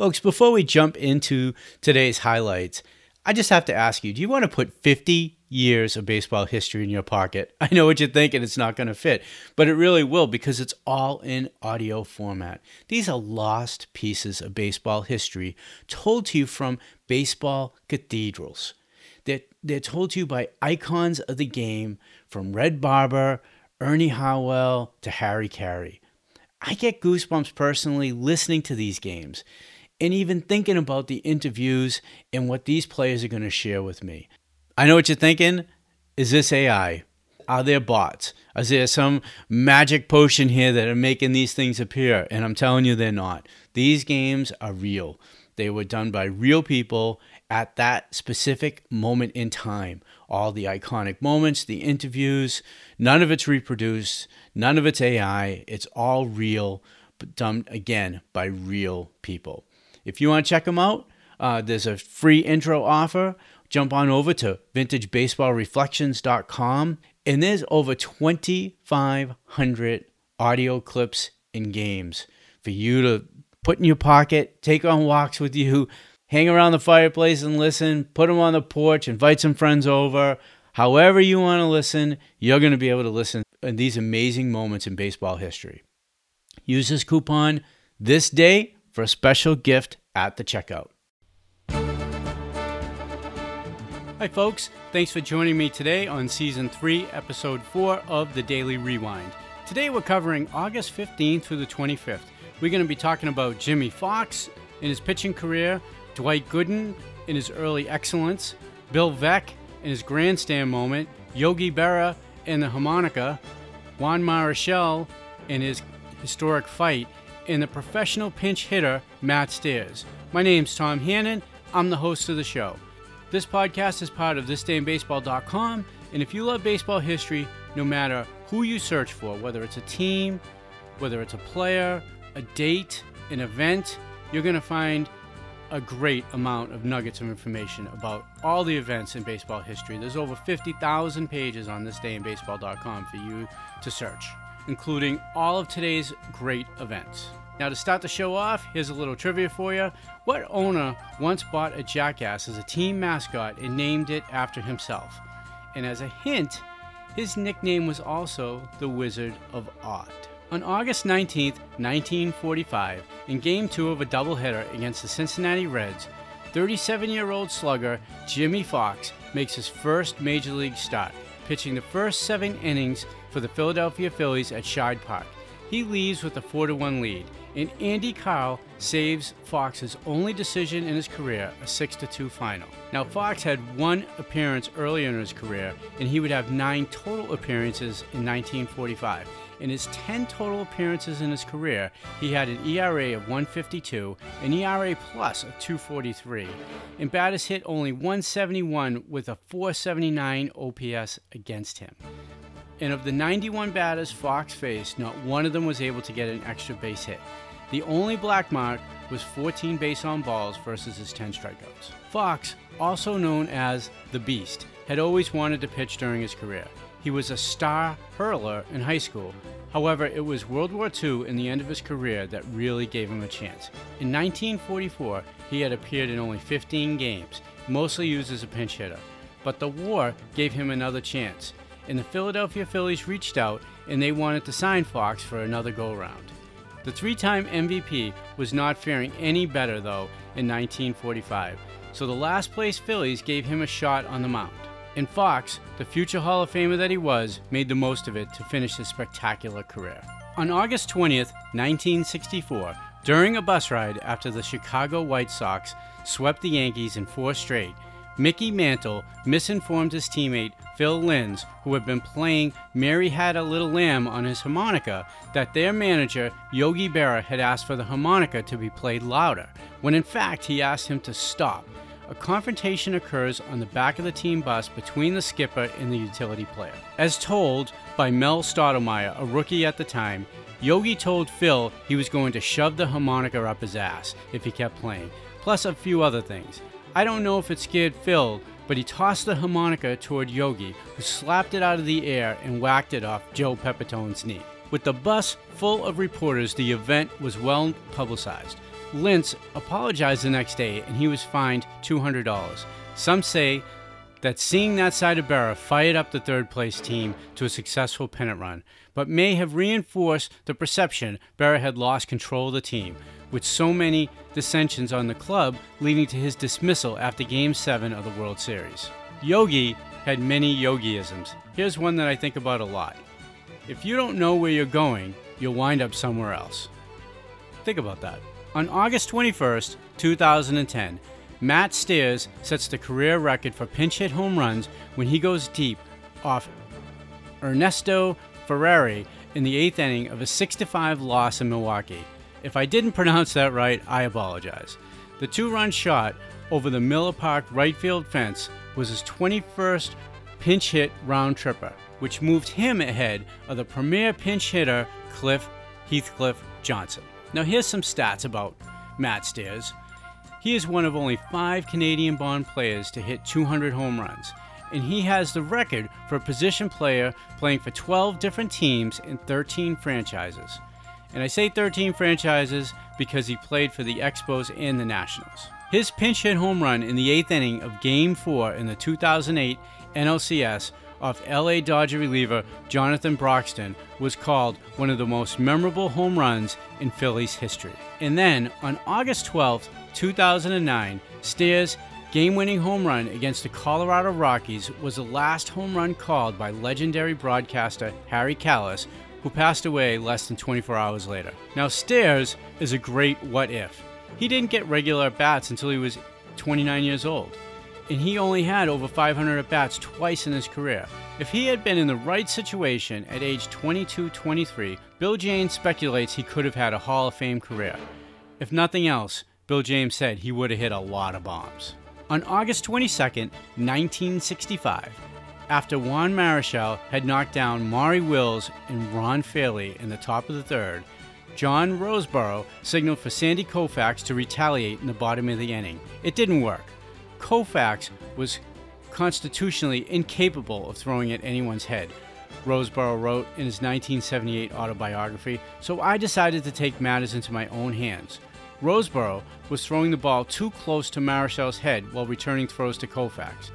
Folks, before we jump into today's highlights, I just have to ask you do you want to put 50 years of baseball history in your pocket? I know what you're thinking, it's not going to fit, but it really will because it's all in audio format. These are lost pieces of baseball history told to you from baseball cathedrals. They're, they're told to you by icons of the game from Red Barber, Ernie Harwell, to Harry Caray. I get goosebumps personally listening to these games and even thinking about the interviews and what these players are going to share with me. I know what you're thinking. Is this AI? Are there bots? Is there some magic potion here that are making these things appear? And I'm telling you, they're not. These games are real. They were done by real people at that specific moment in time. All the iconic moments, the interviews, none of it's reproduced, none of it's AI. It's all real, but done again by real people. If you want to check them out, uh, there's a free intro offer. Jump on over to vintagebaseballreflections.com, and there's over 2,500 audio clips and games for you to put in your pocket, take on walks with you, hang around the fireplace and listen, put them on the porch, invite some friends over. However, you want to listen, you're going to be able to listen in these amazing moments in baseball history. Use this coupon this day for a special gift at the checkout. Hi, folks. Thanks for joining me today on Season 3, Episode 4 of the Daily Rewind. Today we're covering August 15th through the 25th. We're going to be talking about Jimmie Foxx in his pitching career, Dwight Gooden in his early excellence, Bill Veeck in his grandstand moment, Yogi Berra in the harmonica, Juan Marichal in his historic fight, and the professional pinch hitter Matt Stairs. My name's Tom Hannon. I'm the host of the show. This podcast is part of thisdayinbaseball.com, and if you love baseball history, no matter who you search for, whether it's a team, whether it's a player, a date, an event, you're going to find a great amount of nuggets of information about all the events in baseball history. There's over 50,000 pages on thisdayinbaseball.com for you to search, including all of today's great events. Now, to start the show off, here's a little trivia for you. What owner once bought a jackass as a team mascot and named it after himself? And as a hint, his nickname was also the Wizard of Oz. On August 19, 1945, in Game 2 of a doubleheader against the Cincinnati Reds, 37 year old slugger Jimmie Foxx makes his first major league start, pitching the first seven innings for the Philadelphia Phillies at Shibe Park. He leaves with a 4 1 lead, and Andy Karl saves Foxx's only decision in his career, a 6 2 final. Now, Foxx had one appearance earlier in his career, and he would have nine total appearances in 1945. In his 10 total appearances in his career, he had an ERA of 152, an ERA plus of 243, and batters hit only 171 with a 479 OPS against him. And of the 91 batters Foxx faced, not one of them was able to get an extra base hit. The only black mark was 14 base on balls versus his 10 strikeouts. Foxx, also known as the Beast, had always wanted to pitch during his career. He was a star hurler in high school. However, it was World War II and the end of his career that really gave him a chance. In 1944, he had appeared in only 15 games, mostly used as a pinch hitter. But the war gave him another chance, and the Philadelphia Phillies reached out and they wanted to sign Foxx for another go round. The three time MVP was not faring any better, though, in 1945, so the last place Phillies gave him a shot on the mound. And Foxx, the future Hall of Famer that he was, made the most of it to finish his spectacular career. On August 20th, 1964, during a bus ride after the Chicago White Sox swept the Yankees in four straight, Mickey Mantle misinformed his teammate Phil Linz, who had been playing Mary Had a Little Lamb on his harmonica, that their manager, Yogi Berra, had asked for the harmonica to be played louder, when in fact he asked him to stop. A confrontation occurs on the back of the team bus between the skipper and the utility player. As told by Mel Stottlemyre, a rookie at the time, Yogi told Phil he was going to shove the harmonica up his ass if he kept playing, plus a few other things. I don't know if it scared Phil, but he tossed the harmonica toward Yogi, who slapped it out of the air and whacked it off Joe Pepitone's knee. With the bus full of reporters, the event was well publicized. Linz apologized the next day and he was fined $200. Some say that seeing that side of Berra fired up the third place team to a successful pennant run, but may have reinforced the perception Berra had lost control of the team, with so many dissensions on the club leading to his dismissal after Game 7 of the World Series. Yogi had many yogiisms. Here's one that I think about a lot. If you don't know where you're going, you'll wind up somewhere else. Think about that. On August 21st, 2010, Matt Stairs sets the career record for pinch hit home runs when he goes deep off Ernesto Ferrari in the eighth inning of a 6 5 loss in Milwaukee. If I didn't pronounce that right, I apologize. The two run shot over the Miller Park right field fence was his 21st pinch hit round tripper, which moved him ahead of the premier pinch hitter Cliff Heathcliff Johnson. Now, here's some stats about Matt Stairs. He is one of only five Canadian born players to hit 200 home runs, and he has the record for a position player playing for 12 different teams in 13 franchises. And I say 13 franchises because he played for the Expos and the Nationals. His pinch hit home run in the eighth inning of Game 4 in the 2008 NLCS off LA Dodger reliever Jonathan Broxton was called one of the most memorable home runs in Phillies history. And then on August 12, 2009, Stairs' game winning home run against the Colorado Rockies was the last home run called by legendary broadcaster Harry Kalas, who passed away less than 24 hours later. Now, Stairs is a great what if. He didn't get regular at bats until he was 29 years old and he only had over 500 at bats twice in his career. If he had been in the right situation at age 22 23, Bill James speculates he could have had a Hall of Fame career. If nothing else, Bill James said he would have hit a lot of bombs. On August 22, 1965, after Juan Marichal had knocked down Maury Wills and Ron Fairly in the top of the third, John Roseboro signaled for Sandy Koufax to retaliate in the bottom of the inning. It didn't work. Koufax was constitutionally incapable of throwing at anyone's head, Roseboro wrote in his 1978 autobiography, so I decided to take matters into my own hands. Roseboro was throwing the ball too close to Marichal's head while returning throws to Koufax.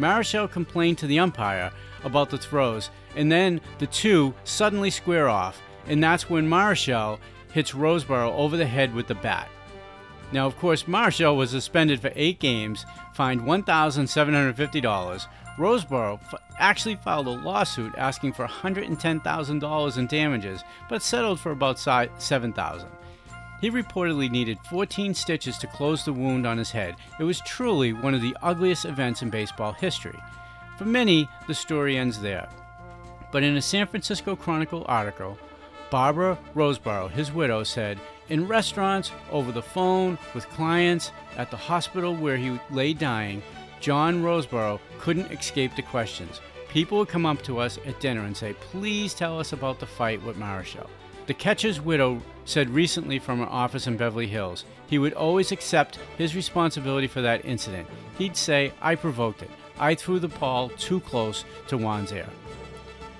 Marichal complained to the umpire about the throws, and then the two suddenly square off, and that's when Marichal hits Roseboro over the head with the bat. Now, of course, Marichal was suspended for eight games, fined $1,750. Roseboro f- actually filed a lawsuit asking for $110,000 in damages, but settled for about $7,000. He reportedly needed 14 stitches to close the wound on his head. It was truly one of the ugliest events in baseball history. For many, the story ends there. But in a San Francisco Chronicle article, Barbara Roseboro, his widow, said in restaurants, over the phone, with clients, at the hospital where he lay dying, John Roseboro couldn't escape the questions. People would come up to us at dinner and say, Please tell us about the fight with Marichal. The catcher's widow said recently from her office in Beverly Hills he would always accept his responsibility for that incident. He'd say, I provoked it. I threw the ball too close to Juan's ear.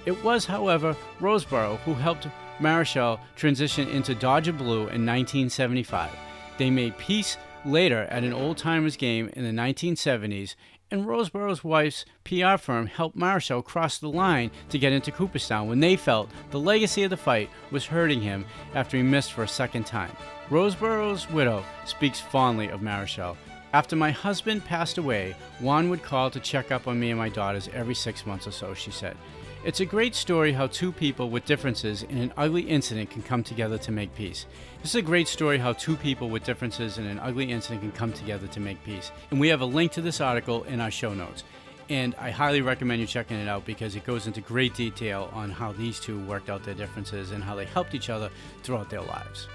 It was, however, Roseboro who helped Marichal transition into Dodger Blue in 1975. They made peace later at an old timers game in the 1970s, and Roseboro's wife's PR firm helped Marichal cross the line to get into Cooperstown when they felt the legacy of the fight was hurting him after he missed for a second time. Roseboro's widow speaks fondly of Marichal. After my husband passed away, Juan would call to check up on me and my daughters every six months or so, she said. It's a great story how two people with differences in an ugly incident can come together to make peace. This is a great story how two people with differences in an ugly incident can come together to make peace. And we have a link to this article in our show notes. And I highly recommend you checking it out because it goes into great detail on how these two worked out their differences and how they helped each other throughout their lives.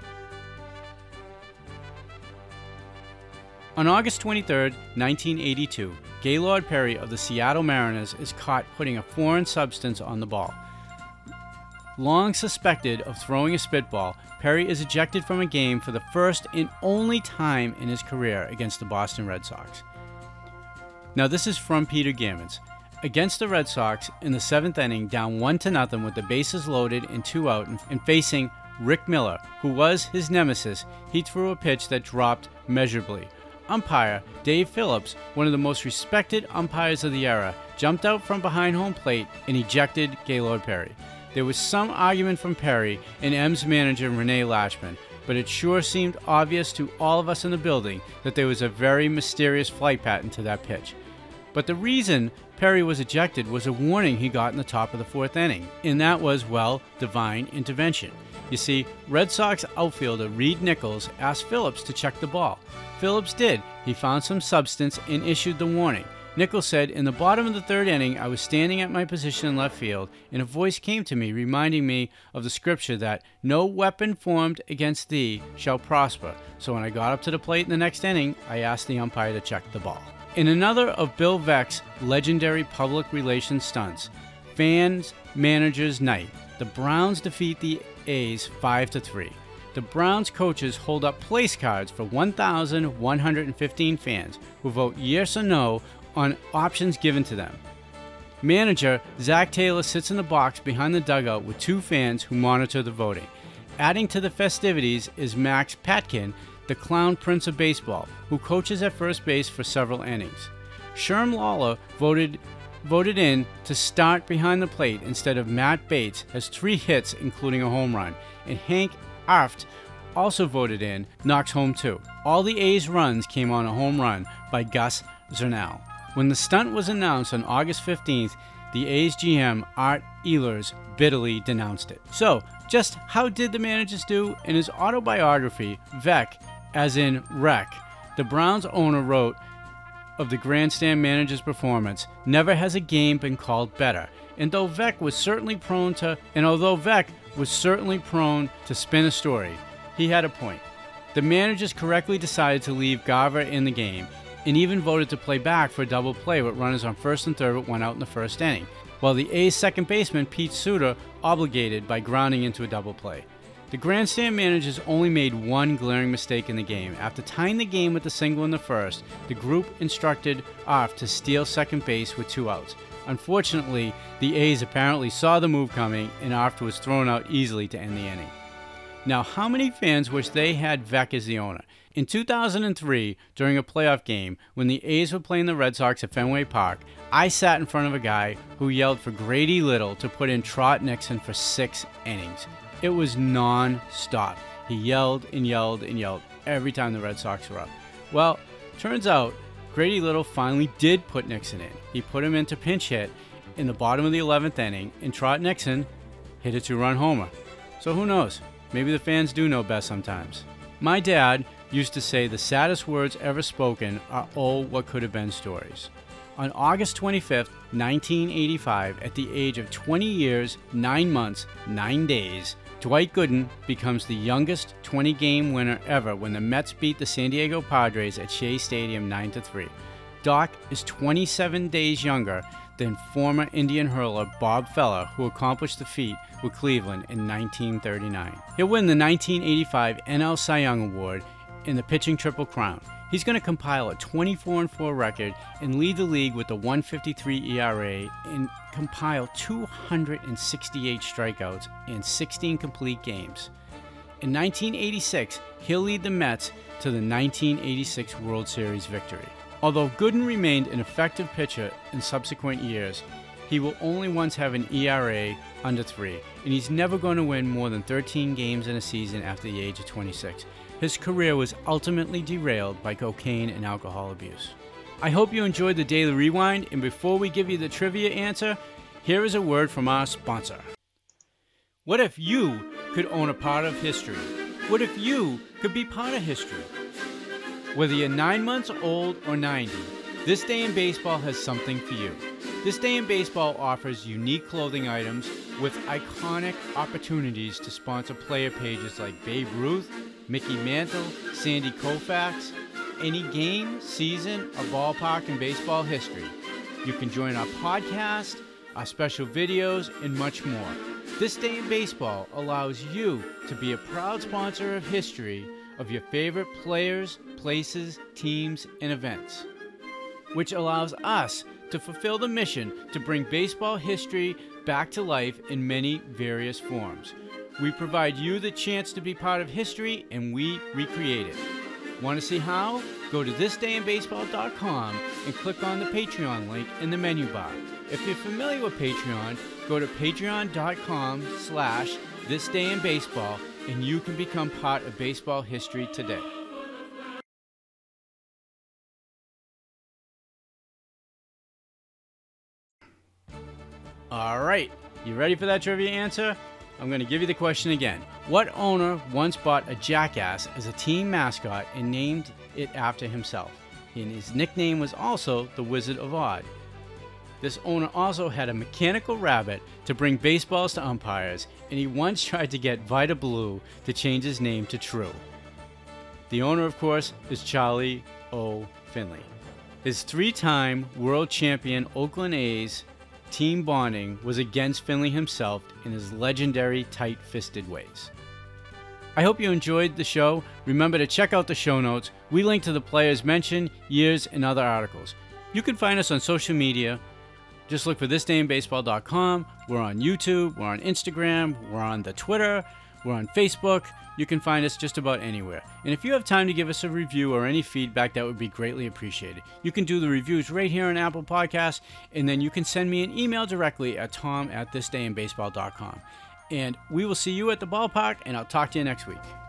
On August 23, 1982, Gaylord Perry of the Seattle Mariners is caught putting a foreign substance on the ball. Long suspected of throwing a spitball, Perry is ejected from a game for the first and only time in his career against the Boston Red Sox. Now, this is from Peter Gammons. Against the Red Sox in the seventh inning, down one to nothing with the bases loaded and two out, and facing Rick Miller, who was his nemesis, he threw a pitch that dropped measurably. Umpire Dave Phillips, one of the most respected umpires of the era, jumped out from behind home plate and ejected Gaylord Perry. There was some argument from Perry and M's manager Rene Lachemann, but it sure seemed obvious to all of us in the building that there was a very mysterious flight pattern to that pitch. But the reason Perry was ejected was a warning he got in the top of the fourth inning, and that was, well, divine intervention. You see, Red Sox outfielder Reid Nichols asked Phillips to check the ball. Phillips did. He found some substance and issued the warning. Nichols said, In the bottom of the third inning, I was standing at my position in left field, and a voice came to me reminding me of the scripture that no weapon formed against thee shall prosper. So when I got up to the plate in the next inning, I asked the umpire to check the ball. In another of Bill Veeck's legendary public relations stunts, Fans Managers Night, the Browns defeat the A's 5 to 3. The Browns coaches hold up place cards for 1,115 fans who vote yes or no on options given to them. Manager Zach Taylor sits in the box behind the dugout with two fans who monitor the voting. Adding to the festivities is Max Patkin, the clown prince of baseball, who coaches at first base for several innings. Sherm Lollar voted voted in to start behind the plate instead of Matt Batts has three hits including a home run, and Hank Arft also voted in knocks home two. All the A's runs came on a home run by Gus Zernial. When the stunt was announced on August 15th, the A's GM Art Ehlers bitterly denounced it. So, just how did the managers do? In his autobiography, Veeck, as in Wreck, the Browns owner wrote of the grandstand manager's performance, never has a game been called better. And though Veeck was certainly prone to and although Veeck was certainly prone to spin a story, he had a point. The managers correctly decided to leave Garver in the game and even voted to play back for a double play with runners on first and third with one out in the first inning, while the A's second baseman Pete Suder obligated by grounding into a double play. The grandstand managers only made one glaring mistake in the game. After tying the game with a single in the first, the group instructed off to steal second base with two outs. Unfortunately, the A's apparently saw the move coming and Arft was thrown out easily to end the inning. Now, how many fans wish they had Veeck as the owner? In 2003, during a playoff game, when the A's were playing the Red Sox at Fenway Park, I sat in front of a guy who yelled for Grady Little to put in Trot Nixon for six innings. It was non stop. He yelled and yelled and yelled every time the Red Sox were up. Well, turns out Grady Little finally did put Nixon in. He put him into pinch hit in the bottom of the 11th inning, and Trot Nixon hit a two run homer. So who knows? Maybe the fans do know best sometimes. My dad used to say the saddest words ever spoken are all what could have been stories. On August 25th, 1985, at the age of 20 years, 9 months, 9 days, Dwight Gooden becomes the youngest 20 game winner ever when the Mets beat the San Diego Padres at Shea Stadium 9 3. Doc is 27 days younger than former Indian hurler Bob Feller, who accomplished the feat with Cleveland in 1939. He'll win the 1985 NL Cy Young Award in the pitching Triple Crown. He's going to compile a 24 4 record and lead the league with a 153 ERA and compile 268 strikeouts and 16 complete games. In 1986, he'll lead the Mets to the 1986 World Series victory. Although Gooden remained an effective pitcher in subsequent years, he will only once have an ERA under 3, and he's never going to win more than 13 games in a season after the age of 26. His career was ultimately derailed by cocaine and alcohol abuse. I hope you enjoyed the Daily Rewind, and before we give you the trivia answer, here is a word from our sponsor. What if you could own a part of history? What if you could be part of history? Whether you're nine months old or 90, this day in baseball has something for you. This Day in Baseball offers unique clothing items with iconic opportunities to sponsor player pages like Babe Ruth, Mickey Mantle, Sandy Koufax, any game, season, or ballpark in baseball history. You can join our podcast, our special videos, and much more. This Day in Baseball allows you to be a proud sponsor of history of your favorite players, places, teams, and events, which allows us to fulfill the mission to bring baseball history back to life in many various forms. We provide you the chance to be part of history and we recreate it. Want to see how? Go to thisdayinbaseball.com and click on the Patreon link in the menu bar. If you're familiar with Patreon, go to patreon.com slash thisdayinbaseball and you can become part of baseball history today. All right, you ready for that trivia answer? I'm going to give you the question again. What owner once bought a jackass as a team mascot and named it after himself? And his nickname was also the Wizard of Oz. This owner also had a mechanical rabbit to bring baseballs to umpires, and he once tried to get Vida Blue to change his name to True. The owner, of course, is Charlie O. Finley. His three time world champion Oakland A's team bonding was against Finley himself in his legendary tight fisted ways. I hope you enjoyed the show. Remember to check out the show notes. We link to the players mentioned, years, and other articles. You can find us on social media. Just look for thisdayinbaseball.com. We're on YouTube, we're on Instagram, we're on the Twitter, we're on Facebook. You can find us just about anywhere. And if you have time to give us a review or any feedback, that would be greatly appreciated. You can do the reviews right here on Apple Podcasts, and then you can send me an email directly at tom at thisdayinbaseball.com. And we will see you at the ballpark, and I'll talk to you next week.